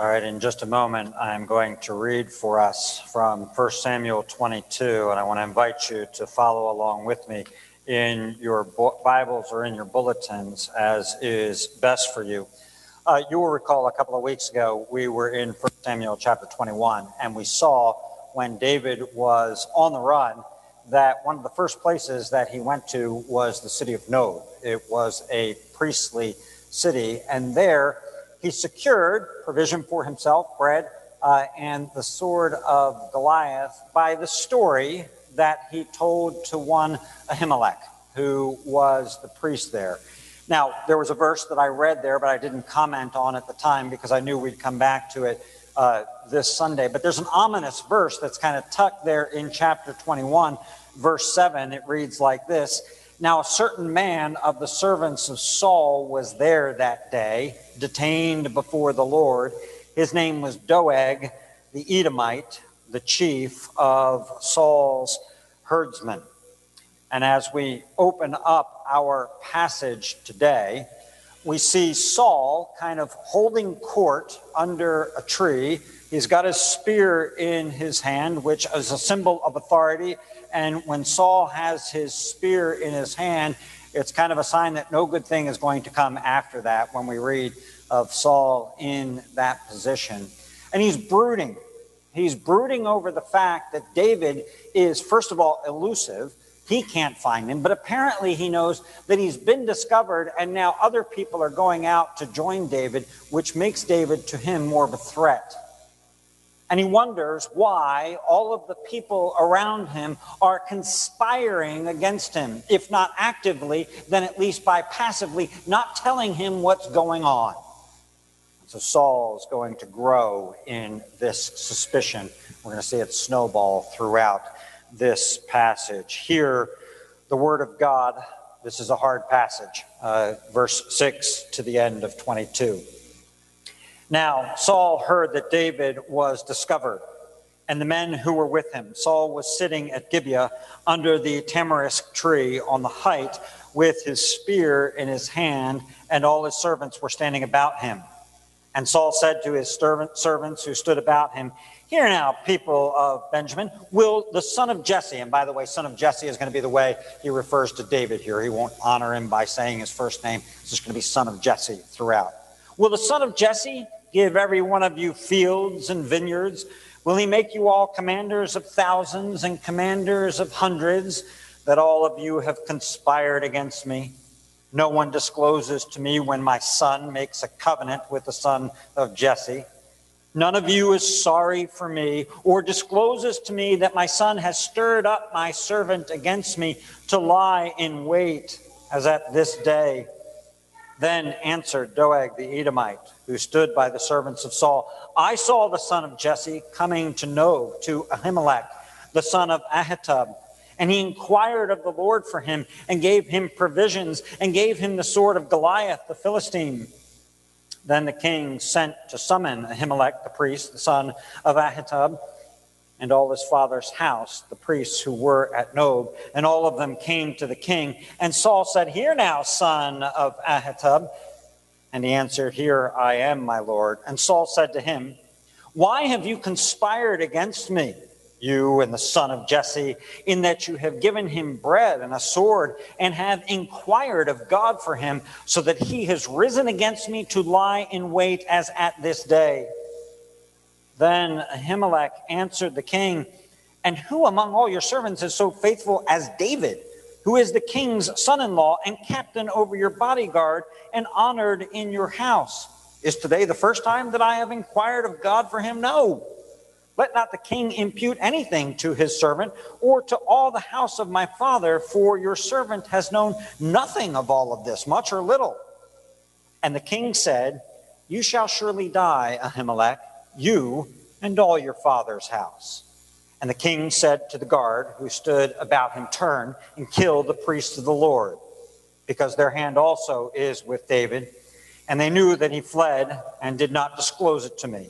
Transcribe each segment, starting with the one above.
All right, in just a moment, I'm going to read for us from 1 Samuel 22, and I want to invite you to follow along with me in your Bibles or in your bulletins as is best for you. Uh, you will recall a couple of weeks ago, we were in 1 Samuel chapter 21, and we saw when David was on the run that one of the first places that he went to was the city of Nob. It was a priestly city, and there he secured provision for himself, bread, uh, and the sword of Goliath by the story that he told to one Ahimelech, who was the priest there. Now, there was a verse that I read there, but I didn't comment on at the time because I knew we'd come back to it uh, this Sunday. But there's an ominous verse that's kind of tucked there in chapter 21, verse 7. It reads like this now, a certain man of the servants of Saul was there that day, detained before the Lord. His name was Doeg the Edomite, the chief of Saul's herdsmen. And as we open up our passage today, we see Saul kind of holding court under a tree. He's got his spear in his hand, which is a symbol of authority and when Saul has his spear in his hand, it's kind of a sign that no good thing is going to come after that when we read of Saul in that position. And he's brooding. He's brooding over the fact that David is, first of all, elusive. He can't find him, but apparently he knows that he's been discovered, and now other people are going out to join David, which makes David to him more of a threat. And he wonders why all of the people around him are conspiring against him, if not actively, then at least by passively not telling him what's going on. So Saul's going to grow in this suspicion. We're going to see it snowball throughout this passage. Here, the Word of God, this is a hard passage, uh, verse 6 to the end of 22. Now, Saul heard that David was discovered, and the men who were with him. Saul was sitting at Gibeah under the tamarisk tree on the height with his spear in his hand, and all his servants were standing about him. And Saul said to his servants who stood about him, Hear now, people of Benjamin, will the son of Jesse, and by the way, son of Jesse is going to be the way he refers to David here. He won't honor him by saying his first name. It's just going to be son of Jesse throughout. Will the son of Jesse give every one of you fields and vineyards? Will he make you all commanders of thousands and commanders of hundreds, that all of you have conspired against me? No one discloses to me when my son makes a covenant with the son of Jesse. None of you is sorry for me or discloses to me that my son has stirred up my servant against me to lie in wait as at this day. Then answered Doeg the Edomite, who stood by the servants of Saul, I saw the son of Jesse coming to Nob, to Ahimelech, the son of Ahitub. And he inquired of the Lord for him, and gave him provisions, and gave him the sword of Goliath the Philistine. Then the king sent to summon Ahimelech the priest, the son of Ahitub, and all his father's house, the priests who were at Nob, and all of them came to the king. And Saul said, Hear now, son of Ahitub. And he answered, Here I am, my lord. And Saul said to him, Why have you conspired against me, you and the son of Jesse, in that you have given him bread and a sword, and have inquired of God for him, so that he has risen against me to lie in wait as at this day? Then Ahimelech answered the king, And who among all your servants is so faithful as David, who is the king's son in law and captain over your bodyguard and honored in your house? Is today the first time that I have inquired of God for him? No. Let not the king impute anything to his servant or to all the house of my father, for your servant has known nothing of all of this, much or little. And the king said, You shall surely die, Ahimelech you and all your father's house. And the king said to the guard who stood about him, Turn and kill the priests of the Lord, because their hand also is with David. And they knew that he fled and did not disclose it to me.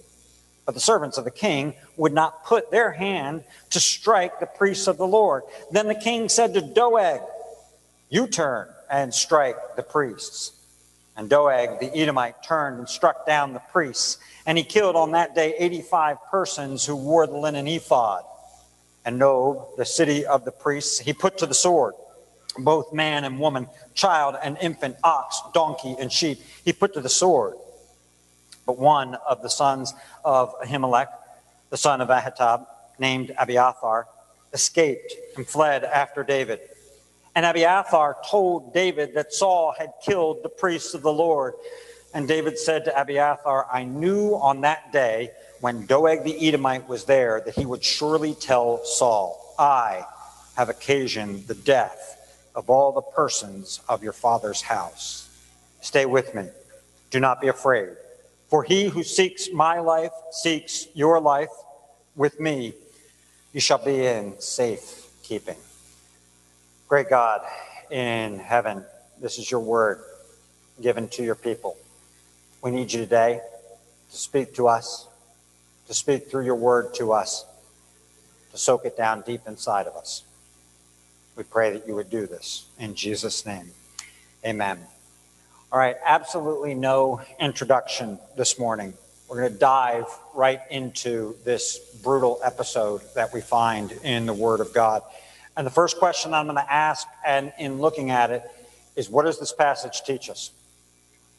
But the servants of the king would not put their hand to strike the priests of the Lord. Then the king said to Doeg, You turn and strike the priests. And Doeg the Edomite turned and struck down the priests, and he killed on that day 85 persons who wore the linen ephod. And Nob, the city of the priests, he put to the sword, both man and woman, child and infant, ox, donkey, and sheep, he put to the sword. But one of the sons of Ahimelech, the son of Ahitub, named Abiathar, escaped and fled after David. And Abiathar told David that Saul had killed the priests of the Lord. And David said to Abiathar, I knew on that day when Doeg the Edomite was there that he would surely tell Saul, I have occasioned the death of all the persons of your father's house. Stay with me. Do not be afraid. For he who seeks my life seeks your life with me. You shall be in safe keeping. Great God in heaven, this is your word given to your people. We need you today to speak to us, to speak through your word to us, to soak it down deep inside of us. We pray that you would do this in Jesus' name. Amen. All right, absolutely no introduction this morning. We're going to dive right into this brutal episode that we find in the Word of God. And the first question I'm going to ask, and in looking at it, is what does this passage teach us?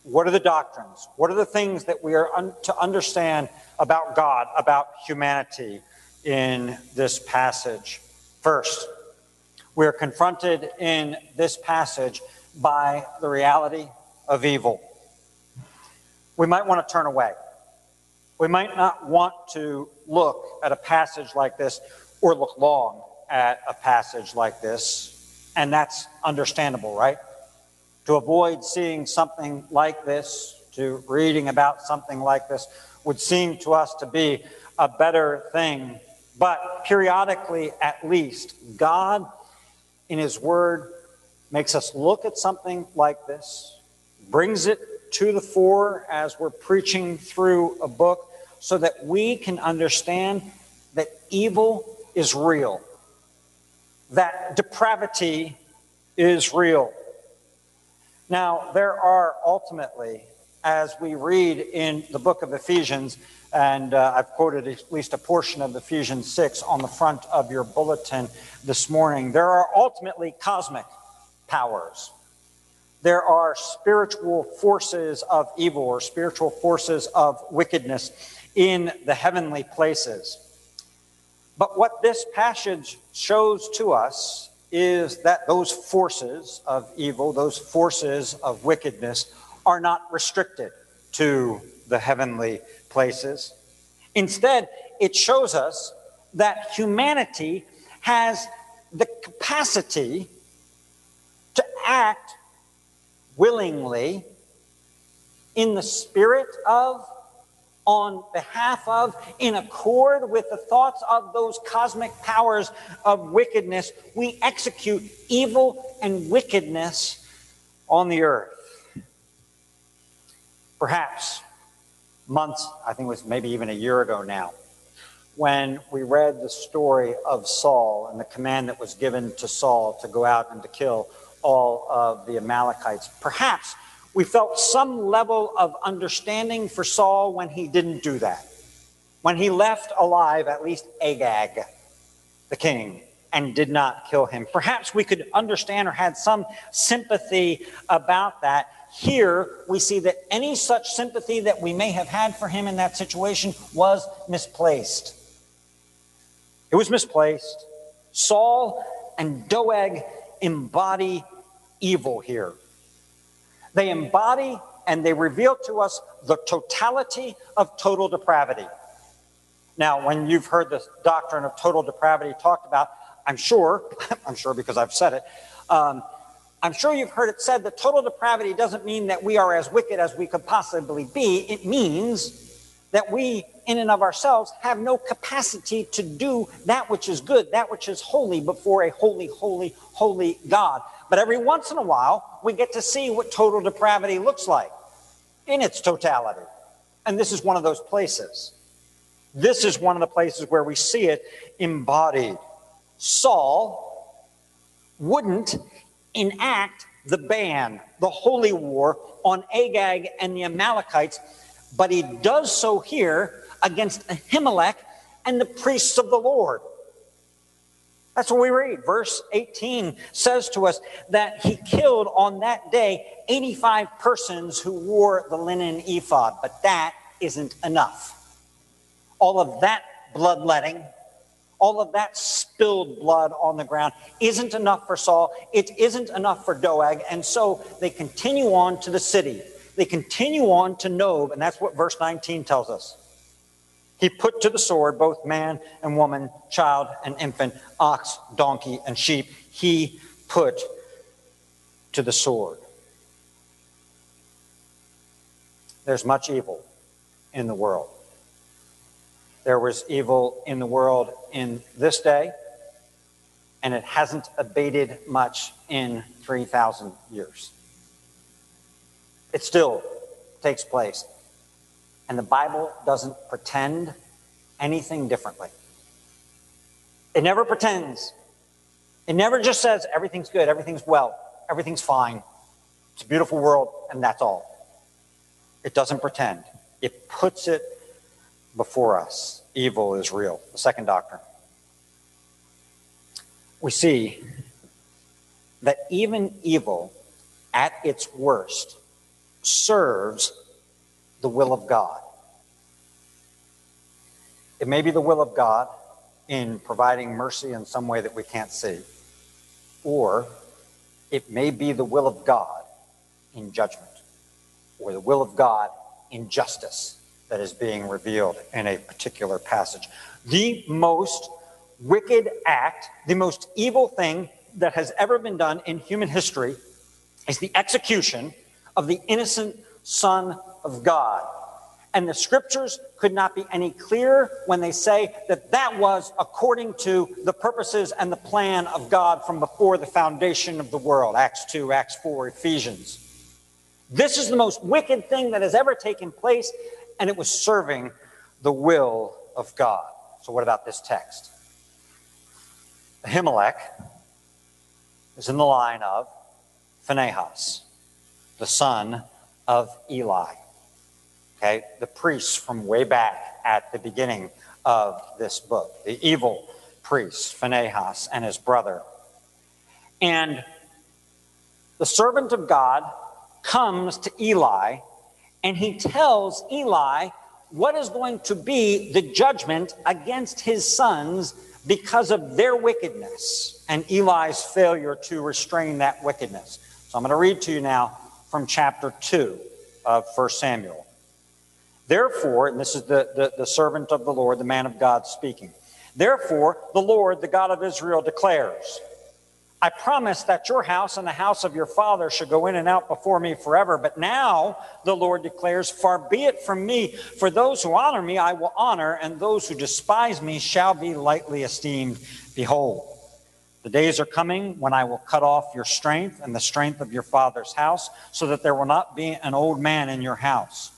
What are the doctrines? What are the things that we are un- to understand about God, about humanity in this passage? First, we are confronted in this passage by the reality of evil. We might want to turn away. We might not want to look at a passage like this or look long at a passage like this, and that's understandable, right? To avoid seeing something like this, to reading about something like this, would seem to us to be a better thing. But periodically, at least, God in His Word makes us look at something like this, brings it to the fore as we're preaching through a book so that we can understand that evil is real that depravity is real. Now, there are ultimately, as we read in the book of Ephesians, and uh, I've quoted at least a portion of Ephesians 6 on the front of your bulletin this morning, there are ultimately cosmic powers. There are spiritual forces of evil or spiritual forces of wickedness in the heavenly places. But what this passage shows to us is that those forces of evil, those forces of wickedness, are not restricted to the heavenly places. Instead, it shows us that humanity has the capacity to act willingly in the spirit of on behalf of, in accord with the thoughts of those cosmic powers of wickedness, we execute evil and wickedness on the earth. Perhaps months, I think it was maybe even a year ago now, when we read the story of Saul and the command that was given to Saul to go out and to kill all of the Amalekites. Perhaps we felt some level of understanding for Saul when he didn't do that. When he left alive at least Agag, the king, and did not kill him. Perhaps we could understand or had some sympathy about that. Here, we see that any such sympathy that we may have had for him in that situation was misplaced. It was misplaced. Saul and Doeg embody evil here. They embody and they reveal to us the totality of total depravity. Now, when you've heard the doctrine of total depravity talked about, I'm sure, I'm sure because I've said it, um, I'm sure you've heard it said that total depravity doesn't mean that we are as wicked as we could possibly be. It means that we, in and of ourselves, have no capacity to do that which is good, that which is holy before a holy, holy, holy God. But every once in a while, we get to see what total depravity looks like in its totality. And this is one of those places. This is one of the places where we see it embodied. Saul wouldn't enact the ban, the holy war on Agag and the Amalekites, but he does so here against Ahimelech and the priests of the Lord. That's what we read. Verse 18 says to us that he killed on that day 85 persons who wore the linen ephod, but that isn't enough. All of that bloodletting, all of that spilled blood on the ground isn't enough for Saul. It isn't enough for Doeg. And so they continue on to the city. They continue on to Nob, and that's what verse 19 tells us. He put to the sword both man and woman, child and infant, ox, donkey, and sheep. He put to the sword. There's much evil in the world. There was evil in the world in this day, and it hasn't abated much in 3,000 years. It still takes place. And the Bible doesn't pretend anything differently. It never pretends. It never just says everything's good, everything's well, everything's fine. It's a beautiful world, and that's all. It doesn't pretend, it puts it before us. Evil is real. The second doctrine. We see that even evil at its worst serves the will of God. It may be the will of God in providing mercy in some way that we can't see, or it may be the will of God in judgment, or the will of God in justice that is being revealed in a particular passage. The most wicked act, the most evil thing that has ever been done in human history is the execution of the innocent Son of God. And the scriptures could not be any clearer when they say that that was according to the purposes and the plan of God from before the foundation of the world. Acts 2, Acts 4, Ephesians. This is the most wicked thing that has ever taken place, and it was serving the will of God. So, what about this text? Ahimelech is in the line of Phinehas, the son of Eli. Okay, the priests from way back at the beginning of this book, the evil priest, Phinehas, and his brother. And the servant of God comes to Eli and he tells Eli what is going to be the judgment against his sons because of their wickedness and Eli's failure to restrain that wickedness. So I'm going to read to you now from chapter 2 of 1 Samuel. Therefore, and this is the, the, the, servant of the Lord, the man of God speaking. Therefore, the Lord, the God of Israel, declares, I promised that your house and the house of your father should go in and out before me forever. But now, the Lord declares, Far be it from me, for those who honor me I will honor, and those who despise me shall be lightly esteemed. Behold, the days are coming when I will cut off your strength and the strength of your father's house, so that there will not be an old man in your house.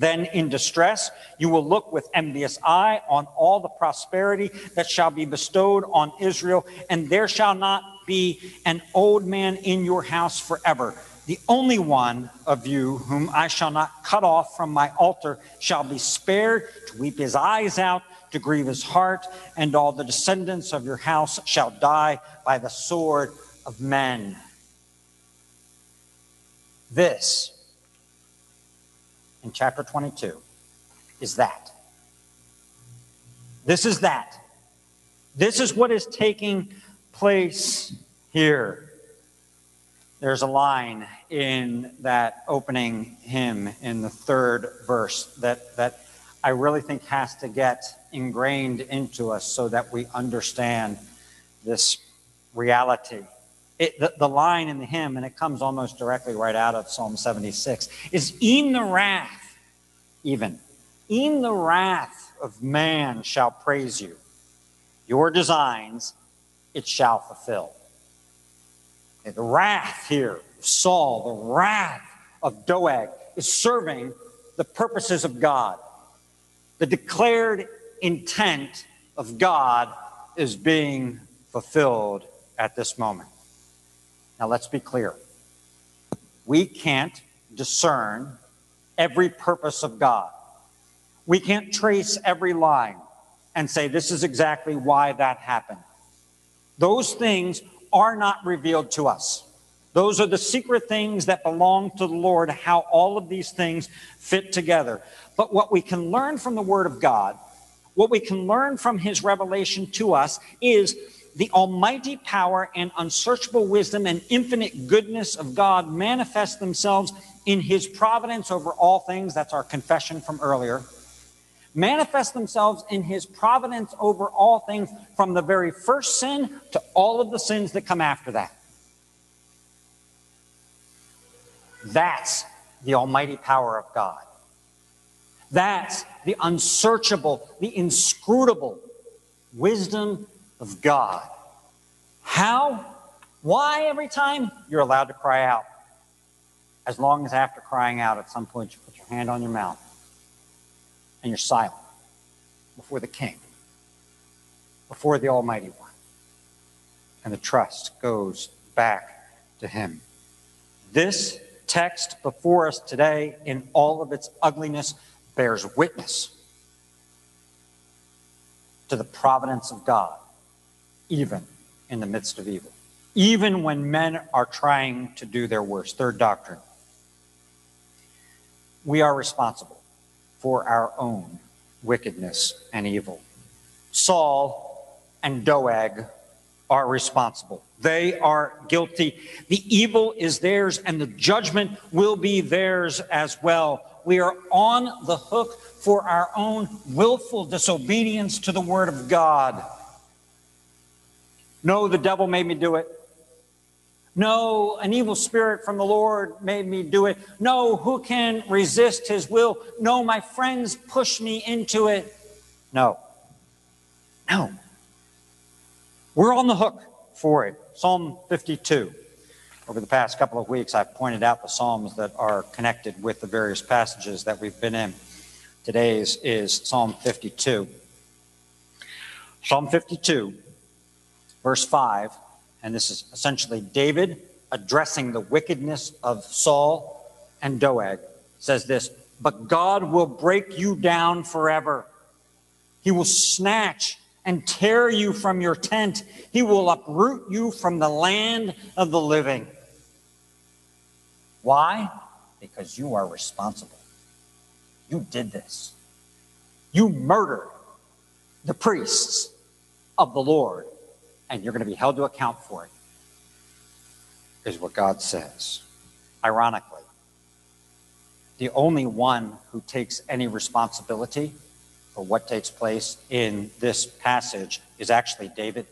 Then in distress, you will look with envious eye on all the prosperity that shall be bestowed on Israel, and there shall not be an old man in your house forever. The only one of you whom I shall not cut off from my altar shall be spared to weep his eyes out to grieve his heart, and all the descendants of your house shall die by the sword of men. This, in chapter 22, is that. This is that. This is what is taking place here. There's a line in that opening hymn in the third verse that, that I really think has to get ingrained into us so that we understand this reality. It, the, the, line in the hymn, and it comes almost directly right out of Psalm 76, is E'en the wrath, even, e'en the wrath of man shall praise you. Your designs it shall fulfill. Okay, the wrath here, Saul, the wrath of Doeg, is serving the purposes of God. The declared intent of God is being fulfilled at this moment. Now, let's be clear. we can't discern every purpose of God. We can't trace every line and say, this is exactly why that happened. Those things are not revealed to us. Those are the secret things that belong to the Lord, how all of these things fit together. But what we can learn from the Word of God, what we can learn from His revelation to us, is the almighty power and unsearchable wisdom and infinite goodness of God manifest themselves in His providence over all things. That's our confession from earlier manifest themselves in his providence over all things from the very first sin to all of the sins that come after that. That's the almighty power of God. That's the unsearchable, the inscrutable wisdom of God. How? Why every time? You're allowed to cry out. As long as after crying out, at some point you put your hand on your mouth and you're silent before the King, before the Almighty One. And the trust goes back to Him. This text before us today, in all of its ugliness, bears witness to the providence of God, even in the midst of evil, even when men are trying to do their worst. Third doctrine we are responsible for our own wickedness and evil. Saul and Doeg are responsible. They are guilty. The evil is theirs, and the judgment will be theirs as well. We are on the hook for our own willful disobedience to the word of God. No, the devil made me do it. No, an evil spirit from the Lord made me do it. No, who can resist his will? No, my friends pushed me into it. No. No. We're on the hook for it. Psalm 52. Over the past couple of weeks, I've pointed out the Psalms that are connected with the various passages that we've been in. Today's is Psalm 52. Psalm 52, verse 5 and this is essentially David addressing the wickedness of Saul and Doeg, says this But God will break you down forever. He will snatch and tear you from your tent, He will uproot you from the land of the living. Why? Because you are responsible. You did this. You murdered the priests of the Lord and you're going to be held to account for it, is what God says. Ironically, the only one who takes any responsibility for what takes place in this passage is actually David.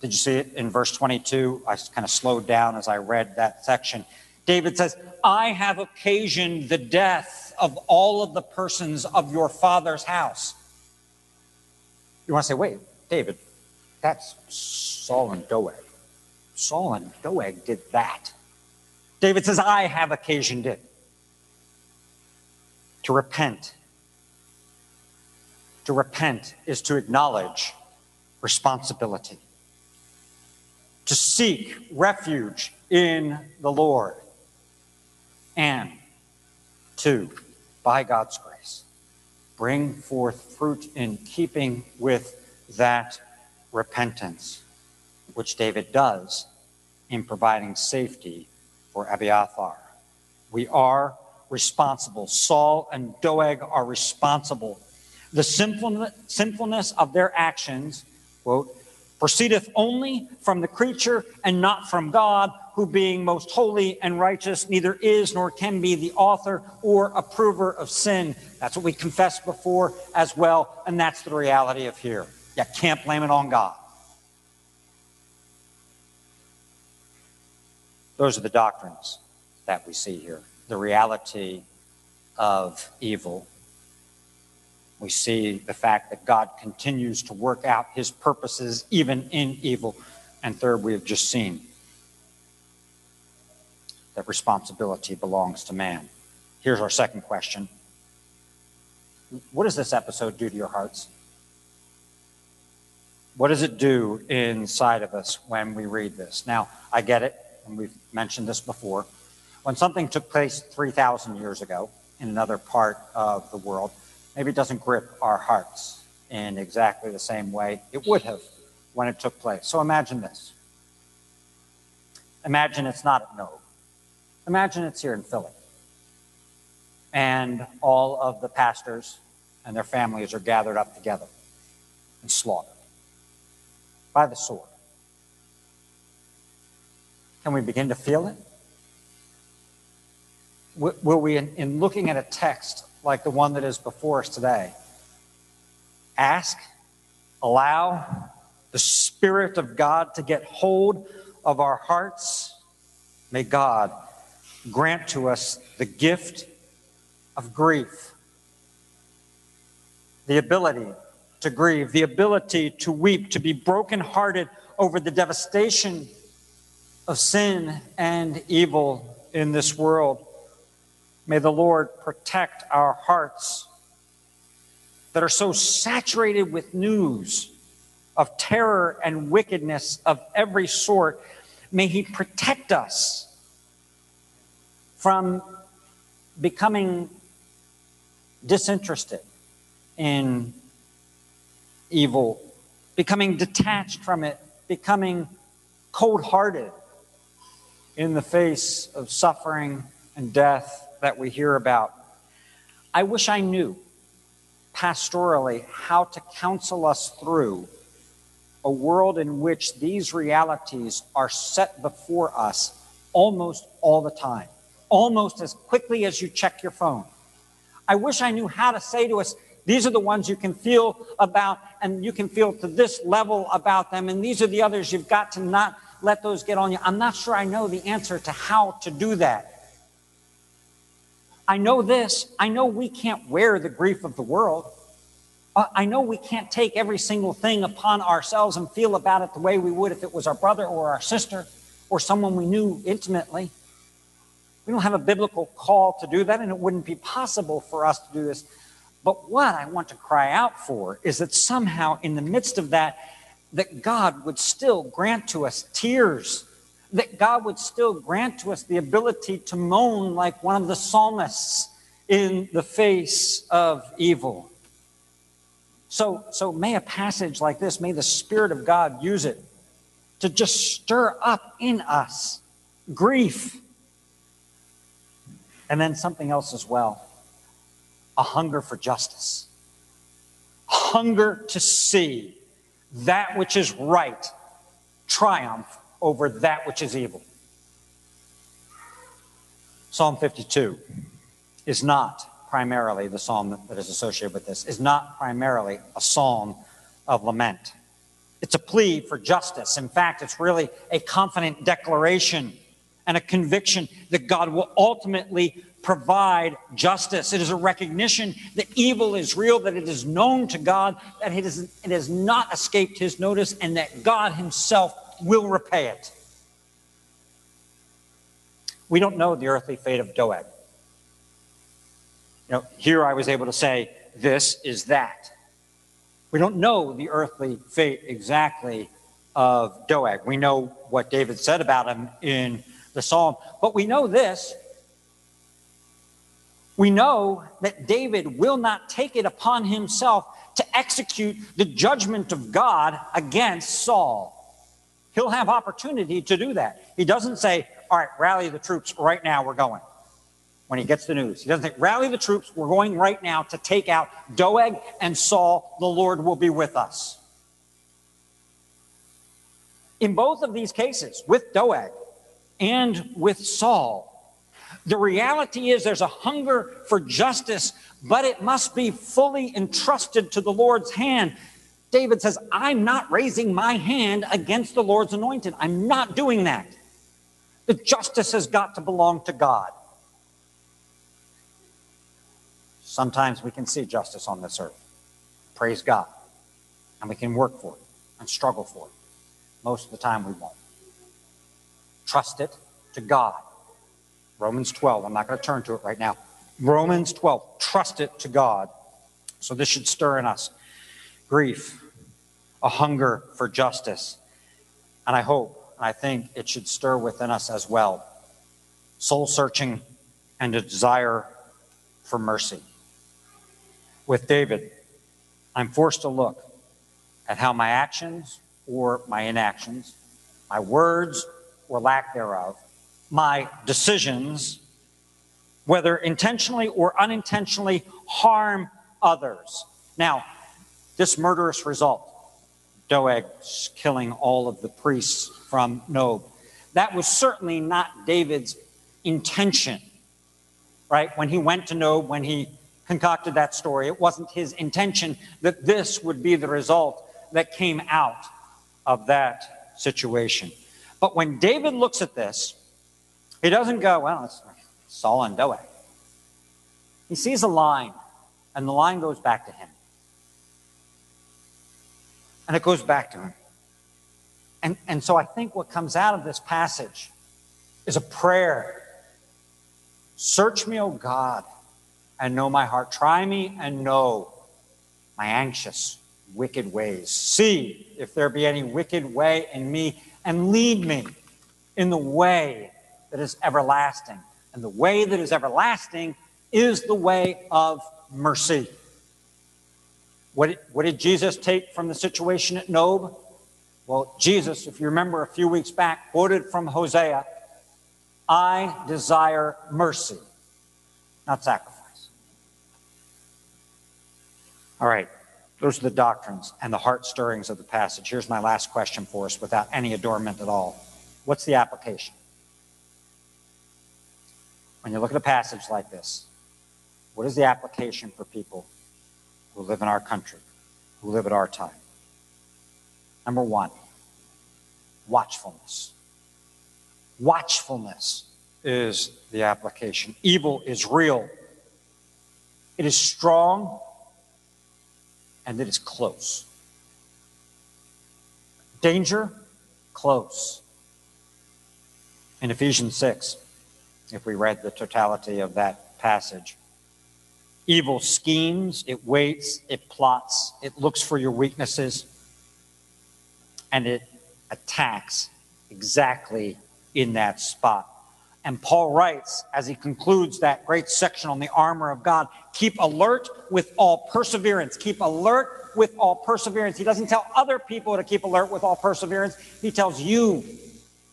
Did you see it in verse 22? I kind of slowed down as I read that section. David says, I have occasioned the death of all of the persons of your father's house. You want to say, wait, David, that's Saul and Doeg. Saul and Doeg did that. David says, I have occasioned it. To repent. To repent is to acknowledge responsibility, to seek refuge in the Lord, and to, by God's grace, bring forth fruit in keeping with that repentance, which David does in providing safety for Abiathar. We are responsible. Saul and Doeg are responsible. The sinfulness of their actions, quote, proceedeth only from the creature and not from God, who being most holy and righteous neither is nor can be the author or approver of sin. That's what we confessed before as well, and that's the reality of here. You can't blame it on God. Those are the doctrines that we see here. The reality of evil. We see the fact that God continues to work out his purposes even in evil. And third, we have just seen that responsibility belongs to man. Here's our second question What does this episode do to your hearts? What does it do inside of us when we read this? Now, I get it, and we've mentioned this before. When something took place 3,000 years ago in another part of the world, maybe it doesn't grip our hearts in exactly the same way it would have when it took place. So imagine this. Imagine it's not at Nob. Imagine it's here in Philly. And all of the pastors and their families are gathered up together and slaughtered by the sword. Can we begin to feel it? Will we, in, looking at a text like the one that is before us today, ask, allow the Spirit of God to get hold of our hearts? May God grant to us the gift of grief, the ability to grieve, the ability to weep, to be brokenhearted over the devastation of sin and evil in this world. May the Lord protect our hearts that are so saturated with news of terror and wickedness of every sort. May He protect us from becoming disinterested in evil, becoming detached from it, becoming cold hearted in the face of suffering and death that we hear about. I wish I knew pastorally how to counsel us through a world in which these realities are set before us almost all the time, almost as quickly as you check your phone. I wish I knew how to say to us, these are the ones you can feel about, and you can feel to this level about them, and these are the others you've got to not let those get on you. I'm not sure I know the answer to how to do that. I know this. I know we can't wear the grief of the world. Uh, I know we can't take every single thing upon ourselves and feel about it the way we would if it was our brother or our sister or someone we knew intimately. We don't have a biblical call to do that, and it wouldn't be possible for us to do this. But what I want to cry out for is that somehow, in the midst of that, that God would still grant to us tears that God would still grant to us the ability to moan like one of the psalmists in the face of evil. So, so may a passage like this, may the Spirit of God use it to just stir up in us grief. And then something else as well a hunger for justice, hunger to see that which is right triumph over that which is evil. Psalm 52 is not primarily the psalm that is associated with this, is not primarily a psalm of lament. It's a plea for justice. In fact, it's really a confident declaration and a conviction that God will ultimately provide justice. It is a recognition that evil is real, that it is known to God, that it, is, it has not escaped his notice, and that God himself will repay it. We don't know the earthly fate of Doeg. You know, here I was able to say, this is that. We don't know the earthly fate exactly of Doeg. We know what David said about him in the psalm, but we know this. We know that David will not take it upon himself to execute the judgment of God against Saul. He'll have opportunity to do that. He doesn't say, All right, rally the troops right now, we're going. When he gets the news, he doesn't say, Rally the troops, we're going right now to take out Doeg and Saul, the Lord will be with us. In both of these cases, with Doeg and with Saul, the reality is there's a hunger for justice, but it must be fully entrusted to the Lord's hand. David says, I'm not raising my hand against the Lord's anointed. I'm not doing that. The justice has got to belong to God. Sometimes we can see justice on this earth. Praise God. And we can work for it and struggle for it. Most of the time we won't. Trust it to God. Romans 12. I'm not going to turn to it right now. Romans 12. Trust it to God. So this should stir in us grief, a hunger for justice. And I hope, and I think it should stir within us as well soul searching, and a desire for mercy. With David, I'm forced to look at how my actions or my inactions, my words or lack thereof, my decisions, whether intentionally or unintentionally, harm others. Now, this murderous result, Doeg killing all of the priests from Nob, that was certainly not David's intention, right? When he went to Nob, when he concocted that story, it wasn't his intention that this would be the result that came out of that situation. But when David looks at this, he doesn't go, well, it's Saul and Doeg. He sees a line, and the line goes back to him. And it goes back to him. And, and so I think what comes out of this passage is a prayer. Search me, O God, and know my heart. Try me and know my anxious, wicked ways. See if there be any wicked way in me, and lead me in the way that is everlasting. And the way that is everlasting is the way of mercy. What, what did Jesus take from the situation at Nob? Well, Jesus, if you remember a few weeks back, quoted from Hosea I desire mercy, not sacrifice. All right, those are the doctrines and the heart stirrings of the passage. Here's my last question for us without any adornment at all. What's the application? When you look at a passage like this, what is the application for people who live in our country, who live at our time? Number one, watchfulness. Watchfulness is the application. Evil is real, it is strong, and it is close. Danger, close. In Ephesians 6, if we read the totality of that passage, evil schemes, it waits, it plots, it looks for your weaknesses and it attacks exactly in that spot. And Paul writes, as he concludes that great section on the armor of God, keep alert with all perseverance. Keep alert with all perseverance. He doesn't tell other people to keep alert with all perseverance. He tells you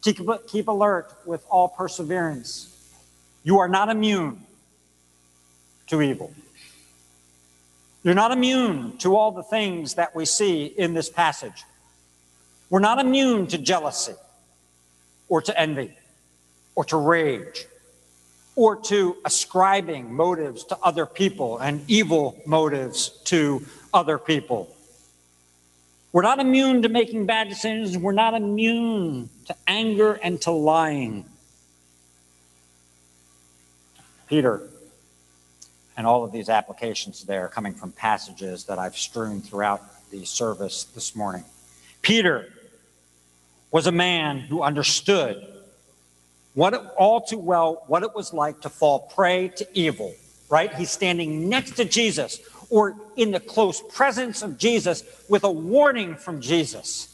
to keep alert with all perseverance. You are not immune to evil. You're not immune to all the things that we see in this passage. We're not immune to jealousy or to envy or to rage or to ascribing motives to other people and evil motives to other people. We're not immune to making bad decisions. We're not immune to anger and to lying. Peter and all of these applications there coming from passages that I've strewn throughout the service this morning. Peter was a man who understood what it, all too well what it was like to fall prey to evil, right? He's standing next to Jesus or in the close presence of Jesus with a warning from Jesus.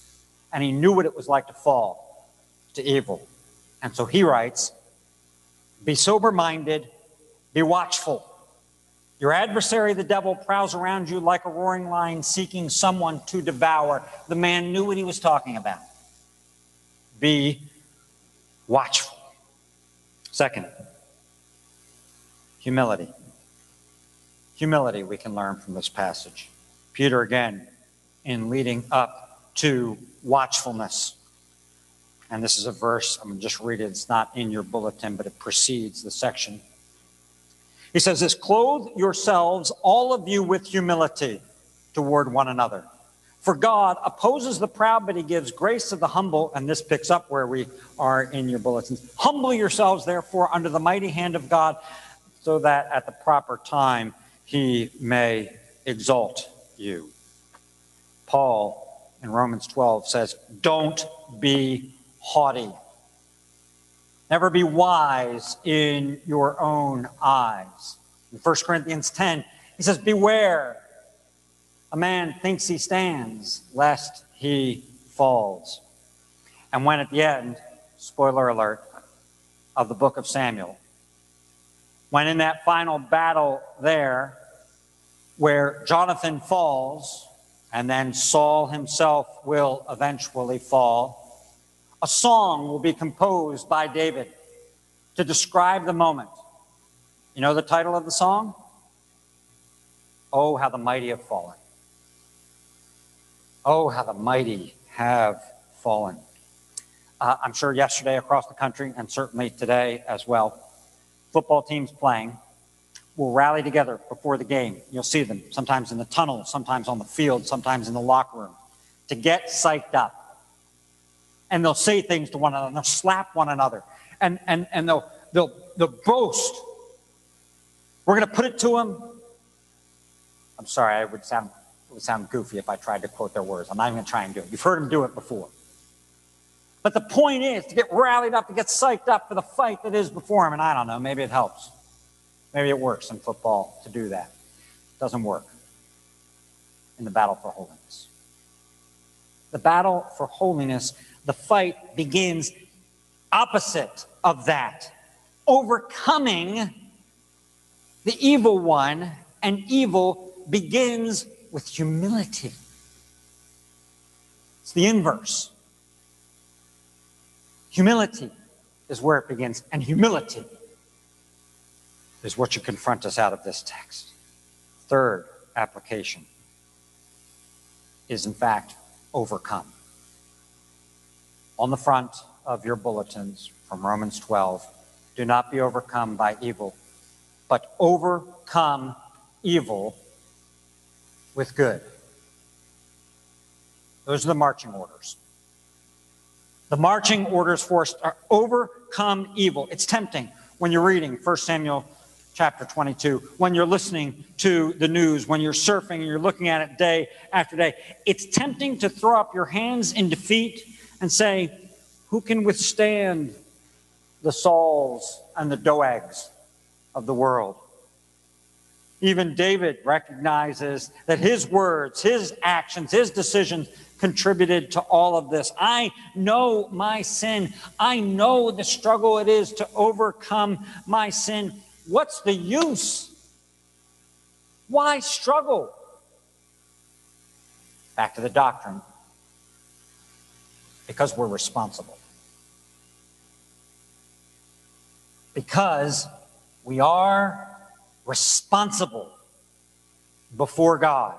And he knew what it was like to fall to evil. And so he writes, Be sober minded, be watchful. Your adversary, the devil, prowls around you like a roaring lion seeking someone to devour. The man knew what he was talking about be watchful. Second, humility. Humility we can learn from this passage. Peter, again, in leading up to watchfulness. And this is a verse, I'm going to just read it. It's not in your bulletin, but it precedes the section. He says this Clothe yourselves, all of you, with humility toward one another. For God opposes the proud, but he gives grace to the humble. And this picks up where we are in your bulletins. Humble yourselves, therefore, under the mighty hand of God, so that at the proper time he may exalt you. Paul in Romans 12 says, Don't be haughty. Never be wise in your own eyes. In 1 Corinthians 10, he says, Beware a man thinks he stands, lest he falls. And when at the end, spoiler alert, of the book of Samuel. When in that final battle there, where Jonathan falls, and then Saul himself will eventually fall, a song will be composed by David to describe the moment. You know the title of the song? Oh, how the mighty have fallen. Oh, how the mighty have fallen. Uh, I'm sure yesterday across the country, and certainly today as well, football teams playing will rally together before the game. You'll see them sometimes in the tunnel, sometimes on the field, sometimes in the locker room to get psyched up. And they'll say things to one another, and they'll slap one another, and, and, and they'll, they'll, they'll boast. We're going to put it to them. I'm sorry, I would sound, it would sound goofy if I tried to quote their words. I'm not even going to try and do it. You've heard them do it before. But the point is to get rallied up, to get psyched up for the fight that is before him. And I don't know, maybe it helps. Maybe it works in football to do that. It doesn't work in the battle for holiness. The battle for holiness, the fight begins opposite of that, overcoming the evil one, and evil begins with humility. It's the inverse. Humility is where it begins, and humility is what you confront us out of this text. Third application is, in fact, overcome. On the front of your bulletins from Romans 12, do not be overcome by evil, but overcome evil with good. Those are the marching orders. The marching orders for us are overcome evil. It's tempting when you're reading 1 Samuel chapter 22, when you're listening to the news, when you're surfing and you're looking at it day after day. It's tempting to throw up your hands in defeat and say, Who can withstand the Sauls and the Doegs of the world? Even David recognizes that his words, his actions, his decisions contributed to all of this. I know my sin. I know the struggle it is to overcome my sin. What's the use? Why struggle? Back to the doctrine. Because we're responsible. Because we are responsible before God.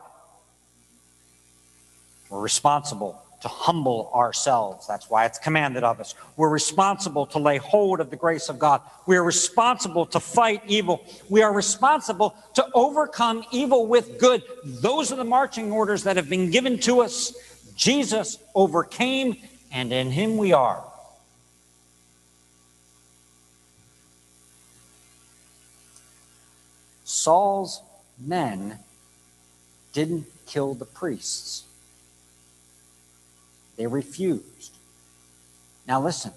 We're responsible to humble ourselves. That's why it's commanded of us. We're responsible to lay hold of the grace of God. We are responsible to fight evil. We are responsible to overcome evil with good. Those are the marching orders that have been given to us. Jesus overcame, and in him we are. Saul's men didn't kill the priests. They refused. Now, listen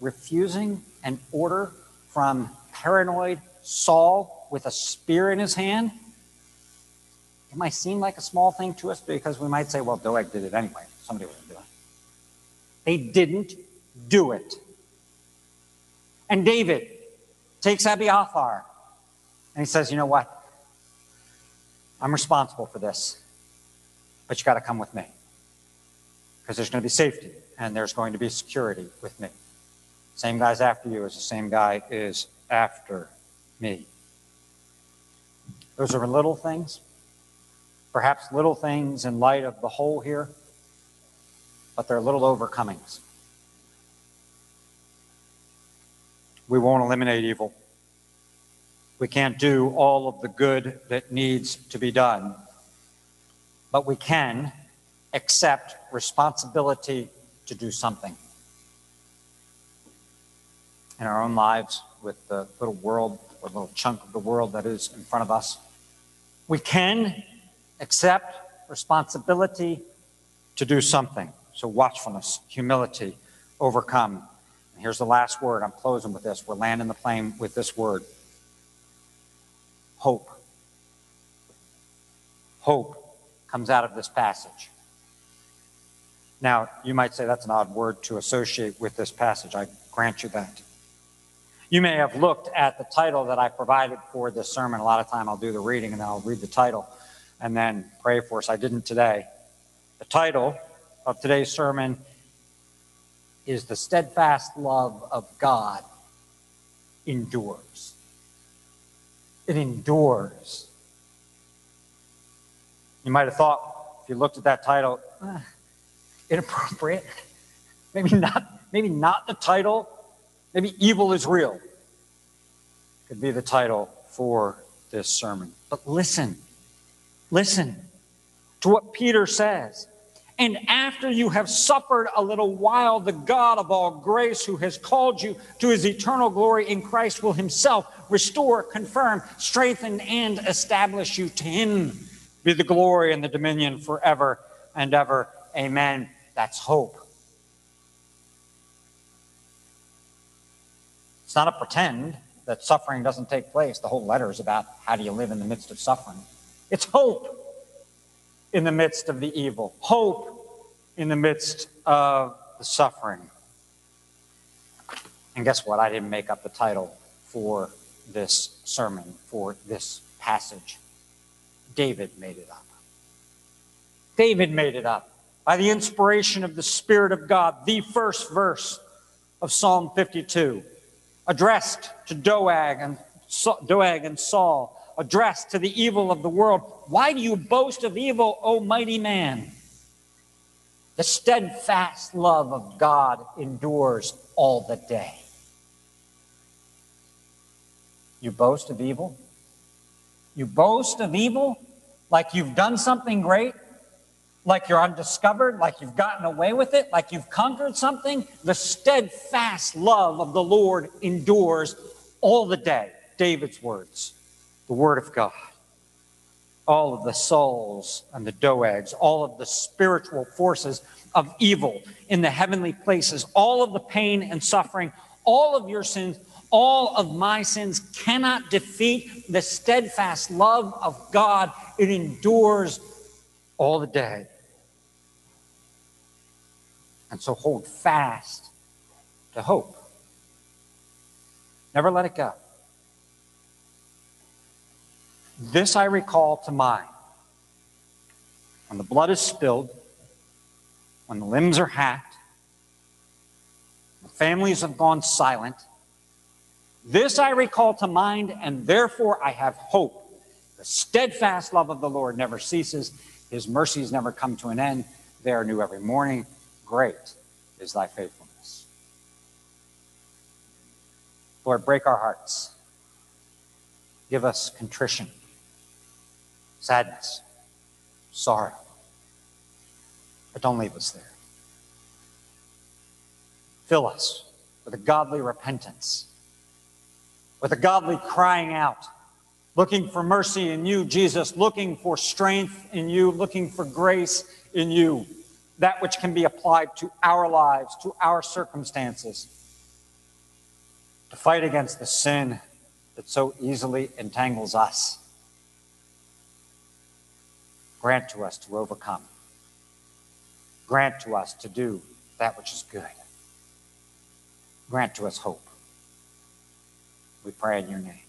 refusing an order from paranoid Saul with a spear in his hand. It might seem like a small thing to us because we might say, well, Doeg did it anyway. Somebody would do it. They didn't do it. And David takes Abiathar and he says, you know what? I'm responsible for this, but you got to come with me because there's going to be safety and there's going to be security with me. Same guy's after you as the same guy is after me. Those are little things, perhaps little things in light of the whole here, but they're little overcomings. We won't eliminate evil. We can't do all of the good that needs to be done, but we can accept responsibility to do something in our own lives with the little world or little chunk of the world that is in front of us. We can accept responsibility to do something. So, watchfulness, humility, overcome. And here's the last word. I'm closing with this. We're landing the plane with this word hope. Hope comes out of this passage. Now, you might say that's an odd word to associate with this passage. I grant you that. You may have looked at the title that I provided for this sermon. A lot of time I'll do the reading and then I'll read the title and then pray for us. I didn't today. The title of today's sermon is The Steadfast Love of God Endures. It endures. You might have thought, if you looked at that title, uh, inappropriate. Maybe not, maybe not the title Maybe evil is real. Could be the title for this sermon. But listen, listen to what Peter says. And after you have suffered a little while, the God of all grace, who has called you to his eternal glory in Christ, will himself restore, confirm, strengthen, and establish you. To him be the glory and the dominion forever and ever. Amen. That's hope. It's not a pretend that suffering doesn't take place. The whole letter is about how do you live in the midst of suffering. It's hope in the midst of the evil, hope in the midst of the suffering. And guess what? I didn't make up the title for this sermon, for this passage. David made it up. David made it up by the inspiration of the Spirit of God, the first verse of Psalm 52 addressed to Doeg and, Doeg and Saul, addressed to the evil of the world. Why do you boast of evil, O mighty man? The steadfast love of God endures all the day. You boast of evil? You boast of evil like you've done something great? like you're undiscovered, like you've gotten away with it, like you've conquered something. The steadfast love of the Lord endures all the day. David's words, the word of God. All of the Sauls and the Doegs, all of the spiritual forces of evil in the heavenly places, all of the pain and suffering, all of your sins, all of my sins cannot defeat the steadfast love of God. It endures all the day. And so hold fast to hope. Never let it go. This I recall to mind. When the blood is spilled, when the limbs are hacked, the families have gone silent, this I recall to mind, and therefore I have hope. The steadfast love of the Lord never ceases, his mercies never come to an end. They are new every morning. Great is thy faithfulness. Lord, break our hearts. Give us contrition, sadness, sorrow. But don't leave us there. Fill us with a godly repentance, with a godly crying out, looking for mercy in you, Jesus, looking for strength in you, looking for grace in you that which can be applied to our lives, to our circumstances, to fight against the sin that so easily entangles us. Grant to us to overcome. Grant to us to do that which is good. Grant to us hope. We pray in your name.